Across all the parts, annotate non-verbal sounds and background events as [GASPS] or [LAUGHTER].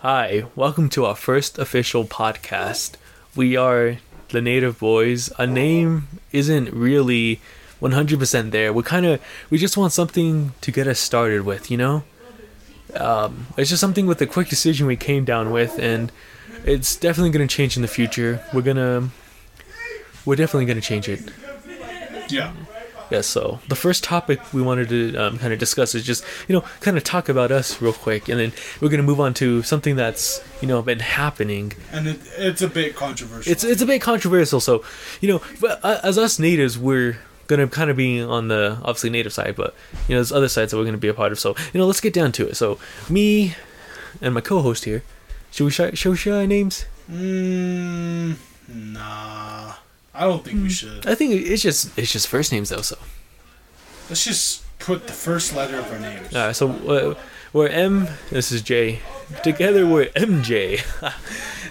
Hi, welcome to our first official podcast. We are the Native Boys. A name isn't really 100% there. We kind of we just want something to get us started with, you know? Um, it's just something with a quick decision we came down with and it's definitely going to change in the future. We're going to we're definitely going to change it. Yeah. Yeah, so the first topic we wanted to um, kind of discuss is just, you know, kind of talk about us real quick, and then we're going to move on to something that's, you know, been happening. And it, it's a bit controversial. It's it's a bit controversial, so, you know, but uh, as us natives, we're going to kind of be on the obviously native side, but, you know, there's other sides that we're going to be a part of. So, you know, let's get down to it. So, me and my co host here, should we show, show, show our names? Mm, nah. I don't think we should. I think it's just it's just first names though. So Let's just put the first letter of our names. all right, so uh, we're M. This is J. Together we're MJ.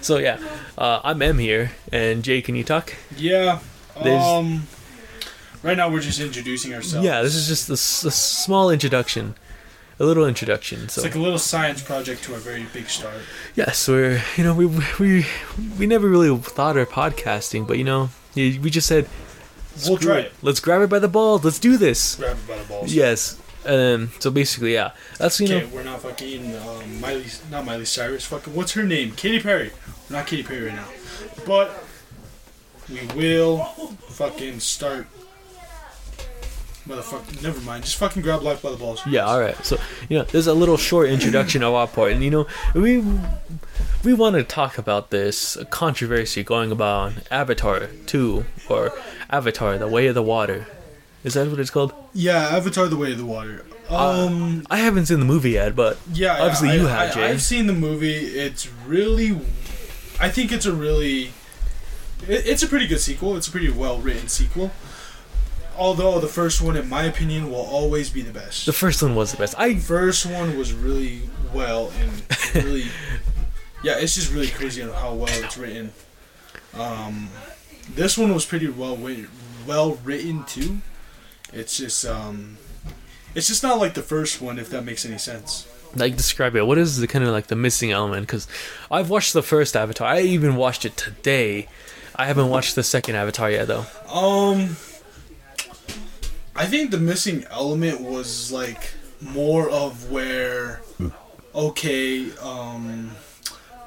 [LAUGHS] so yeah, uh, I'm M here, and J. Can you talk? Yeah. There's- Um. Right now we're just introducing ourselves. Yeah, this is just a, s- a small introduction, a little introduction. So It's like a little science project to a very big start. yes, we're you know we we we never really thought of podcasting, but you know we we just said We'll try it. it. Let's grab it by the balls. Let's do this. Grab it by the balls. Yes. Um. So basically, yeah. That's you Okay, know. we're not fucking um, Miley, not Miley Cyrus. Fucking, what's her name? Katy Perry. We're not Katy Perry right now, but we will fucking start. Motherfucker, never mind. Just fucking grab life by the balls. Yeah, all right. So, you know, there's a little short introduction of our part, and you know, we we want to talk about this controversy going about Avatar 2 or Avatar: The Way of the Water. Is that what it's called? Yeah, Avatar: The Way of the Water. Um, I haven't seen the movie yet, but yeah, yeah, obviously I- you have, I, Jay. I've seen the movie. It's really, I think it's a really, it, it's a pretty good sequel. It's a pretty well written sequel. Although the first one, in my opinion, will always be the best. the first one was the best. I first one was really well and really [LAUGHS] yeah it's just really crazy on how well it's written um this one was pretty well written well written too it's just um it's just not like the first one if that makes any sense like describe it. What is the kind of like the missing element? Because I've watched the first Avatar. I even watched it today. I haven't watched the second Avatar yet, though. um i think the missing element was like more of where okay um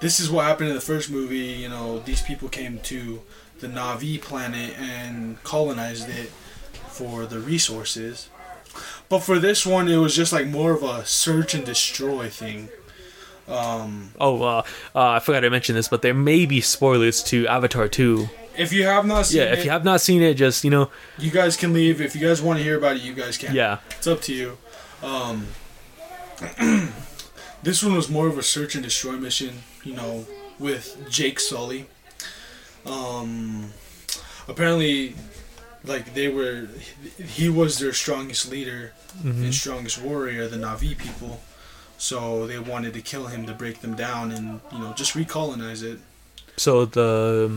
this is what happened in the first movie you know these people came to the Na'vi planet and colonized it for the resources but for this one it was just like more of a search and destroy thing um Oh, uh, uh, I forgot to mention this, but there may be spoilers to Avatar 2. if you have not seen Yeah, it if you have not seen it, just, you know, you guys can leave if you guys want to hear about it you guys can yeah. It's up to you. Um, [CLEARS THROAT] this one was more of a search and destroy mission, you know, with Jake Sully. Um, apparently, like they were, he was their strongest leader Mhm. and strongest warrior, the Na'vi people. So they wanted to kill him to break them down and you know just recolonize it. So the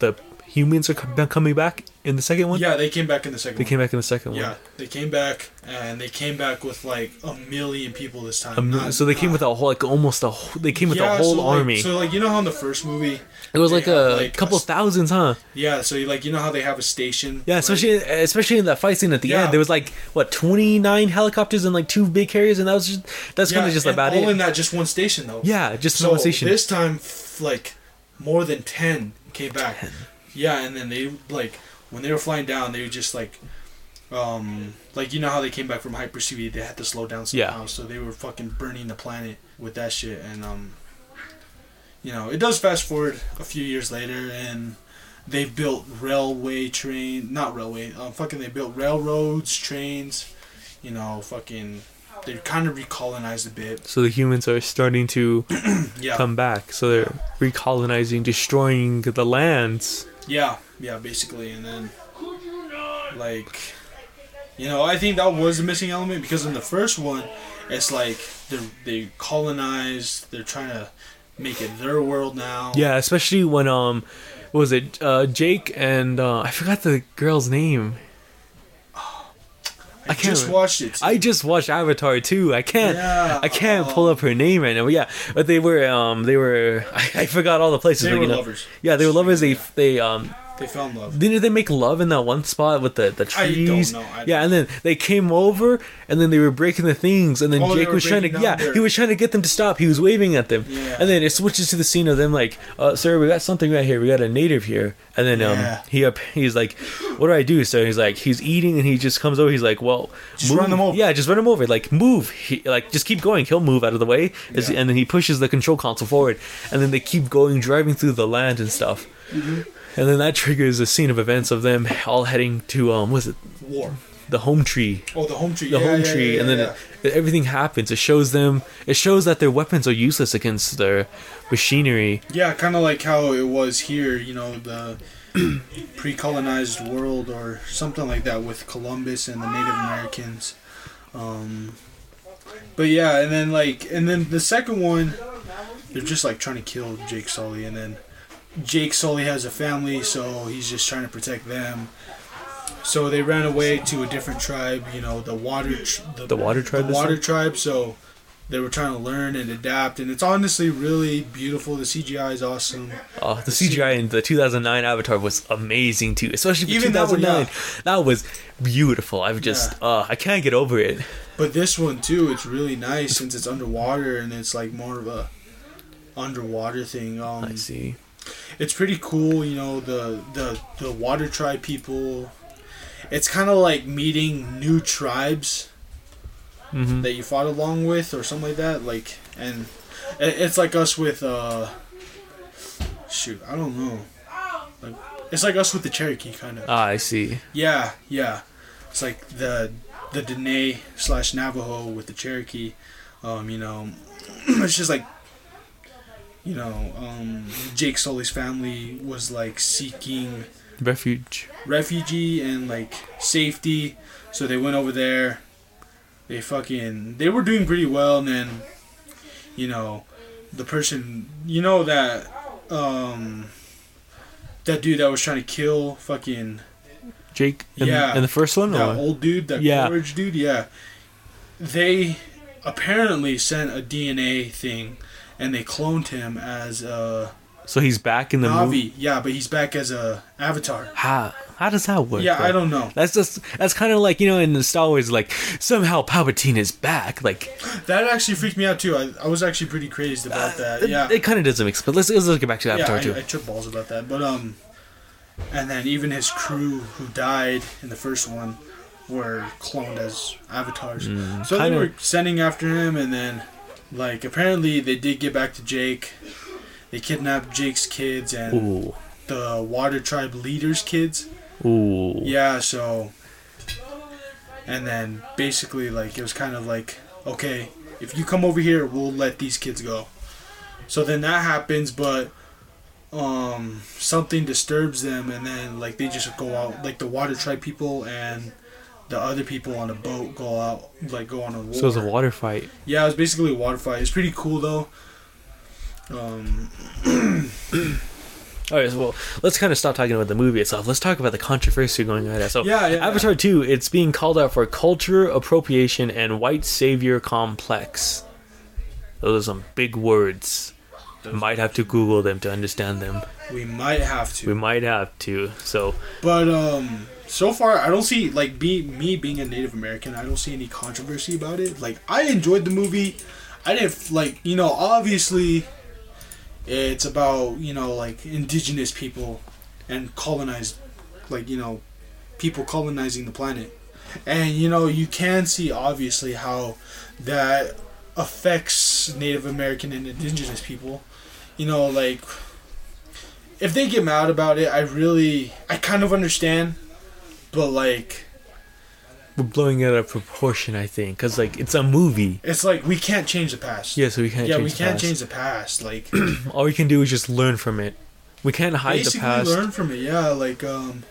the humans are coming back in the second one? Yeah, they came back in the second. They one. came back in the second one. Yeah, they came back and they came back with like a million people this time. Um, Not- so they came not- with a whole, like, almost a whole, they came with Yeah, a whole so, like- army. so like you know how in the first movie, it was like a like, couple a thousands, huh? yeah. So you like you know how they have a station. Yeah, like- especially especially in that fight scene at the Yeah. end. There was like what twenty nine helicopters and like two big carriers, and that was just that's yeah, kind of just about all it. in that just one station though. yeah, just So one station. this time, like more than ten came back. Yeah, and then they like when they were flying down, they were just like, um, like you know how they came back from hyperspeed, they had to slow down Yeah. somehow. So they were fucking burning the planet with that shit, and um, you know, it does fast forward a few years later, and they've built railway train, not railway, um, fucking they built railroads, trains, you know, fucking. They're kind of recolonized a bit. so the humans are starting to [CLEARS THROAT] Yeah. come back. So they're recolonizing, destroying the lands. Yeah, yeah, basically, and then like, you know, I think that was a missing element because in the first one, it's like they they colonized, they're trying to make it their world now. Yeah, especially when um, what was it uh, Jake and uh, I forgot the girl's name. I, I can't just watched it. I just watched Avatar too. I can't. Yeah, I can't pull up her name right now. But yeah, but they were. Um, they were. I, [LAUGHS] I forgot all the places. They were you know, lovers. Yeah, they were lovers. They they um They fell in love. didn't they make love in that one spot with the the I don't trees? know. I- yeah, and then they came over and then they were breaking the things and then Oh, Jake was trying to yeah their- he was trying to get them to stop. He was waving at them. Yeah. And then it switches to the scene of them like, uh, "Sir, we got something right here. We got a native here." And then um Yeah. he up he's like, "What do I do?" So he's like he's eating and he just comes over. He's like, "Well, Just run them over. Yeah, just run him over. Like move. He, like just keep going. He'll move out of the way." Yeah. And then he pushes the control console forward, and then they keep going, driving through the land and stuff. Mm-hmm. And then that triggers a scene of events of them all heading to um, was it War. the home tree? Oh, the home tree. The yeah, home yeah, tree, yeah, and then yeah. It, everything happens. It shows them. It shows that their weapons are useless against their machinery. Yeah, kind of like how it was here, you know, the [CLEARS THROAT] pre-colonized world or something like that with Columbus and the Native Americans. Um, but yeah, and then like, and then the second one, they're just like trying to kill Jake Sully, and then Jake Sully has a family, so he's just trying to protect them. So they ran away to a different tribe, you know, the water, tr- The water tribe the water time? tribe. So they were trying to learn and adapt, and it's honestly really beautiful. The CGI is awesome. Oh, the CGI in the 2009 Avatar was amazing too, especially for Even that one, 2009. That, was beautiful. I've just, Yeah. uh, I can't get over it. But this one too, it's really nice since it's underwater and it's like more of a underwater thing. Um, I see. It's pretty cool. You know the the the water tribe people. It's kind of like meeting new tribes hmm that you fought along with or something like that. Like and it- it's like us with uh. Shoot, I don't know. Like it's like us with the Cherokee kind of. Ah, I see. Yeah, yeah. It's like the the Dene slash Navajo with the Cherokee. Um, you know, [CLEARS THROAT] it's just like you know, um, Jake Sully's family was like seeking Refuge. refugee and like safety, so they went over there. They fucking they were doing pretty well, and then you know, the person you know that um that dude that was trying to kill fucking Jake. In, Yeah. In the first one, that or? old dude, that Yeah. Quaritch dude, yeah. They apparently sent a DNA thing, and they cloned him as a so he's back in the movie. Yeah, but he's back as a Avatar. How how does that work? Yeah, though? I don't know. That's just that's kind of like you know in the Star Wars like somehow Palpatine is back like [GASPS] That actually freaked me out too. I, I was actually pretty crazed about that. Yeah, it kind of doesn't make sense. But let's let's get back to yeah, Avatar too. I, I tripped balls about that. But um, and then even his crew who died in the first one were cloned as avatars. Mm, So they kinda- were sending after him, and then, like, apparently they did get back to Jake. They kidnapped Jake's kids and Ooh, the Water Tribe leaders' kids. ooh. Yeah, so. And then basically, like, it was kind of like, okay, if you come over here, we'll let these kids go. So then that happens, but um something disturbs them and then like they just go out like the water tribe people and the other people on a boat go out like go on a war. So it's a water fight. Yeah, it was basically a water fight. It's pretty cool though. Um, [CLEARS THROAT] All right, so well, let's kind of stop talking about the movie itself. Let's talk about the controversy going on. So, Yeah, yeah, Avatar Two, it's being called out for culture appropriation and white savior complex. Those are some big words. Might have to Google them to understand them. we might have to. We might have to. So, But um, so far I don't see like be me being a Native American. I don't see any controversy about it. Like I enjoyed the movie. I didn't like you know obviously, it's about you know like indigenous people, and colonized, like you know, people colonizing the planet, and you know you can see obviously how that affects Native American and indigenous people. You know like if they get mad about it, I really, I kind of understand, but like, we're blowing it out of proportion, I think, because like it's a movie. it's like we can't change the past. Yeah, so we can't. yeah, change we the can't past. change the past. Like, [CLEARS THROAT] All we can do is just learn from it. We can't hide the basically past. learn from it. Yeah, like, um,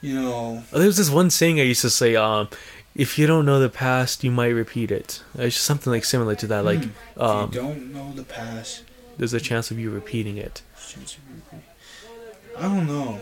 you know, There was this one saying I used to say, um, if you don't know the past, you might repeat it. It's just something like similar to that. Like, Hmm. um, if you don't know the past, there's a chance of you repeating it. chance of repeat. I don't know.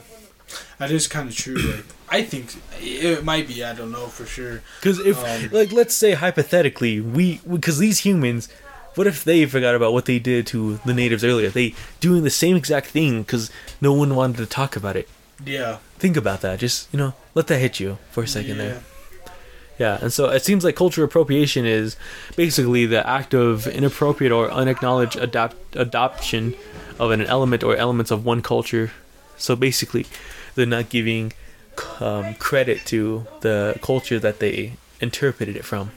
That is kind of true. Like I think it might be. I don't know for sure. Because if, Um, like, let's say hypothetically, we because these humans, what if they forgot about what they did to the natives earlier? They doing the same exact thing because no one wanted to talk about it. Yeah. Think about that. Just you know, let that hit you for a second yeah. there. Yeah, and so it seems like cultural appropriation is basically the act of inappropriate or unacknowledged adapt adoption of an element or elements of one culture. So basically, they're not giving um, credit to the culture that they interpreted it from.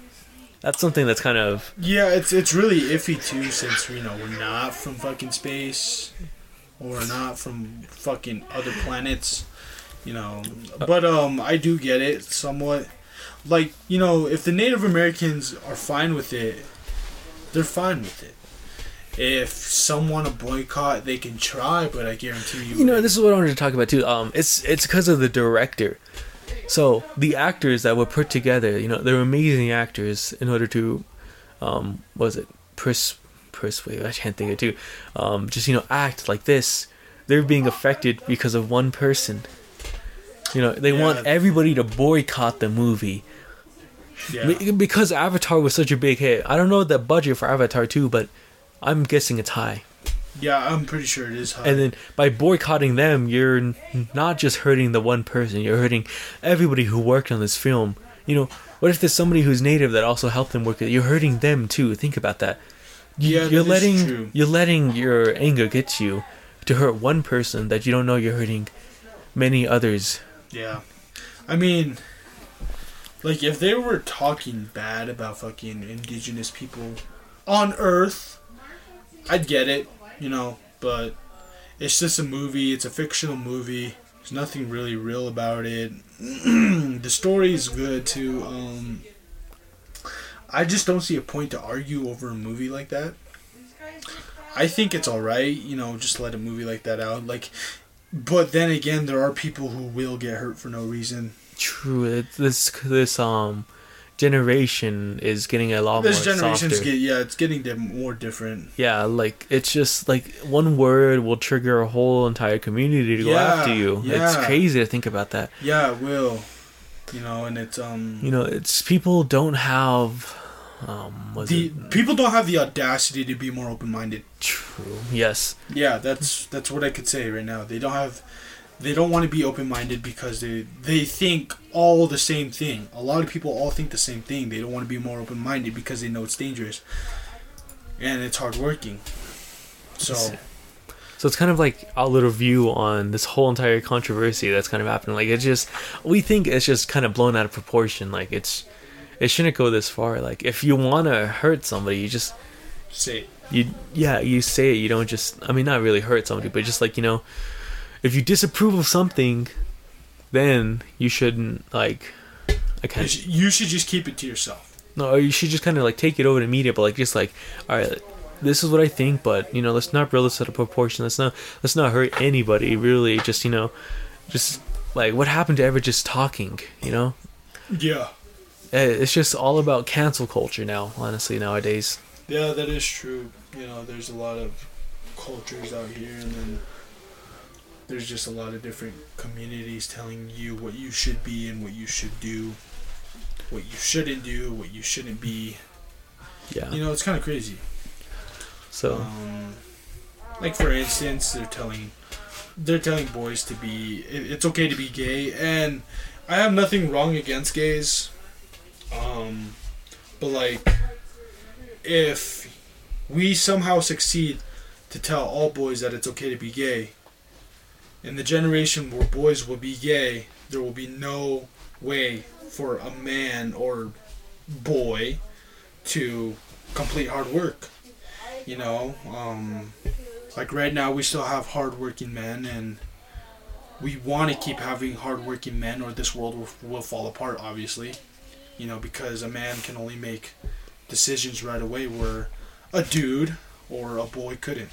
That's something that's kind of Yeah, it's it's really iffy too, since you know we're not from fucking space, or not from fucking other planets, you know. But um, I do get it somewhat. Like you know, if the Native Americans are fine with it, they're fine with it. If someone to boycott, they can try, but I guarantee you. you know this is what I wanted to talk about too. Um, it's it's because of the director. So the actors that were put together, you know, they're amazing actors in order to, um, was it pers persuade? I can't think of it too. Um, just you know, act like this. They're being affected because of one person. You know, they want everybody to boycott the movie yeah. Because Avatar was such a big hit. I don't know the budget for Avatar 2, but I'm guessing it's high. yeah, I'm pretty sure it is high. And then by boycotting them, you're n- not just hurting the one person, you're hurting everybody who worked on this film. You know, what if there's somebody who's native that also helped them work it? You're hurting them too. Think about that. Yeah, you're that is letting true. you're letting your anger get you to hurt one person that you don't know you're hurting many others. Yeah. I mean, like, if they were talking bad about fucking indigenous people on Earth, I'd get it, you know, but it's just a movie, it's a fictional movie. There's nothing really real about it. [CLEARS THROAT] the story is good, too. Um, I just don't see a point to argue over a movie like that. I think it's alright, you know, just let a movie like that out. Like, but then again, there are people who will get hurt for no reason. True. This this um generation is getting a lot This more generation's softer. get yeah, it's getting more different. Yeah, like it's just like one word will trigger a whole entire community to go after you. It's yeah. crazy to think about that. Yeah, it will. You know, and it's um You know, it's people don't have um was the it people don't have the audacity to be more open minded. true. Yes. Yeah, that's that's what I could say right now. They don't have they don't want to be open minded because they they think all the same thing. A lot of people all think the same thing. They don't want to be more open minded because they know it's dangerous. And it's hard working. So So it's kind of like our little view on this whole entire controversy that's kind of happening. Like it's just we think it's just kind of blown out of proportion. Like it's it shouldn't go this far. Like if you want to hurt somebody, you just say it. you yeah you say it you don't just i mean not really hurt somebody but just like you know if you disapprove of something then you shouldn't like i you kind of should, you should just keep it to yourself. no you should just kind of like take it over to media but like just like all right this is what i think but you know let's not blow this out of proportion let's not let's not hurt anybody really just you know just like what happened to ever just talking you know Yeah. Eh, it's just all about cancel culture now honestly nowadays Yeah, that is true. You know, there's a lot of cultures out here, and then there's just a lot of different communities telling you what you should be and what you should do, what you shouldn't do, what you shouldn't be. yeah You know, it's kind of crazy. so Um, like for instance, they're telling they're telling boys to be it, it's okay to be gay, and I have nothing wrong against gays. Um, but like, if we somehow succeed to tell all boys that it's okay to be gay, in the generation where boys will be gay, there will be no way for a man or boy to complete hard work you know? Um like right now we still have hardworking men and we want to keep having hardworking men or this world will, will fall apart obviously you know because a man can only make decisions right away where a dude or a boy couldn't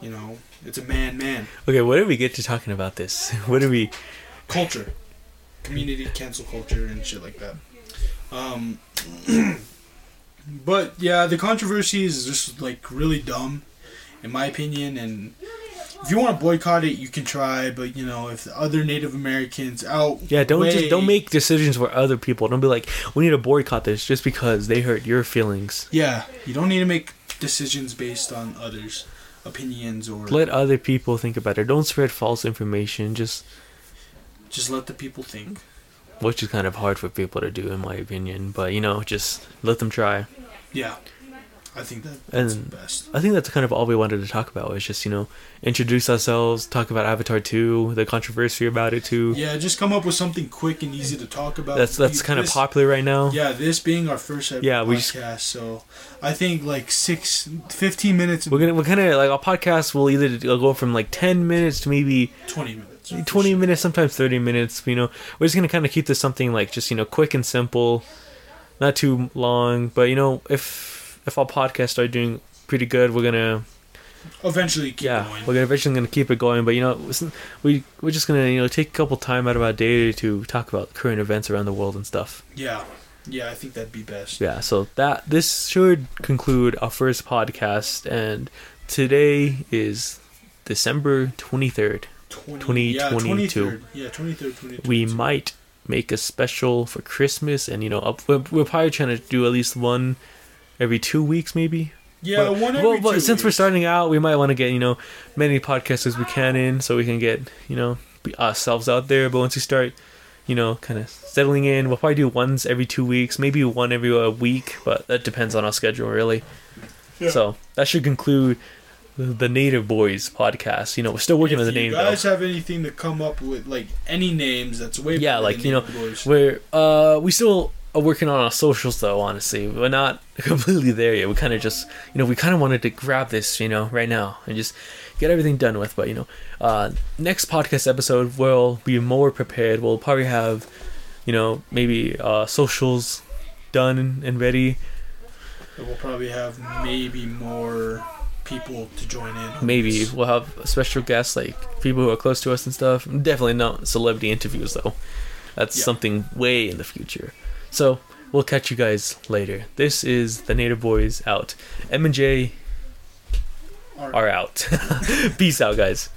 you know it's a man man Okay, what did we get to talking about this? [LAUGHS] What did we? culture community cancel culture and shit like that um [CLEARS THROAT] but yeah the controversy is just like really dumb in my opinion and if you want to boycott it, you can try. But you know, if the other Native Americans out, Yeah, don't just don't make decisions for other people. Don't be like, we need to boycott this just because they hurt your feelings. Yeah, you don't need to make decisions based on others' opinions or Let other people think about it. Don't spread false information. Just just let the people think. which is kind of hard for people to do, in my opinion. But you know, just let them try. Yeah, I think that that's And- the best. I think that's kind of all we wanted to talk about. Was just you know introduce ourselves, talk about Avatar two, the controversy about it too. Yeah, just come up with something quick and easy to talk about. That's that's kind of popular right now. Yeah, this being our first ever Yeah, podcast, we just- so I think like six, 15 minutes, We're gonna we're kind of like our podcast will either go from like ten minutes to maybe 20 minutes. 20 sure. minutes sometimes 30 minutes you know we're just gonna kind of keep this something like just you know quick and simple not too long but you know if if our podcast start doing pretty good we're gonna Eventually, keep yeah going. we're gonna eventually gonna keep it going but you know we we're just gonna you know take a couple time out of our day to talk about current events around the world and stuff Yeah, yeah, I think that'd be best. yeah so that this should conclude our first podcast and today is december 23rd 20, yeah, 2022. 23rd. Yeah, 23rd, 2022. we might make a special for Christmas, and you know, up, we're, we're probably trying to do at least one every two weeks, maybe. Yeah, but, one every well, but since we're starting out, we might want to get you know many podcasts as we can in, so we can get you know be ourselves out there. But once we start, you know, kind of settling in, we'll probably do ones every two weeks, maybe one every a week, but that depends on our schedule, really. Yeah. So that should conclude the, Native Boys podcast. You know, we're still working if on the name though. You guys have anything to come up with, like any names that's way Yeah, like, you know, Boys. We're uh we still working on our socials though, honestly. We're not [LAUGHS] completely there yet. We kind of just you know, we kind of wanted to grab this, you know, right now and just get everything done with, but you know, uh next podcast episode we'll be more prepared. We'll probably have you know, maybe uh socials done and ready. We'll probably have maybe more people to join in. Maybe this. we'll have special guests like people who are close to us and stuff. Definitely not celebrity interviews though. That's Yeah. something way in the future. So we'll catch you guys later. This is the Native Boys out. M and J are out. [LAUGHS] Peace out, guys.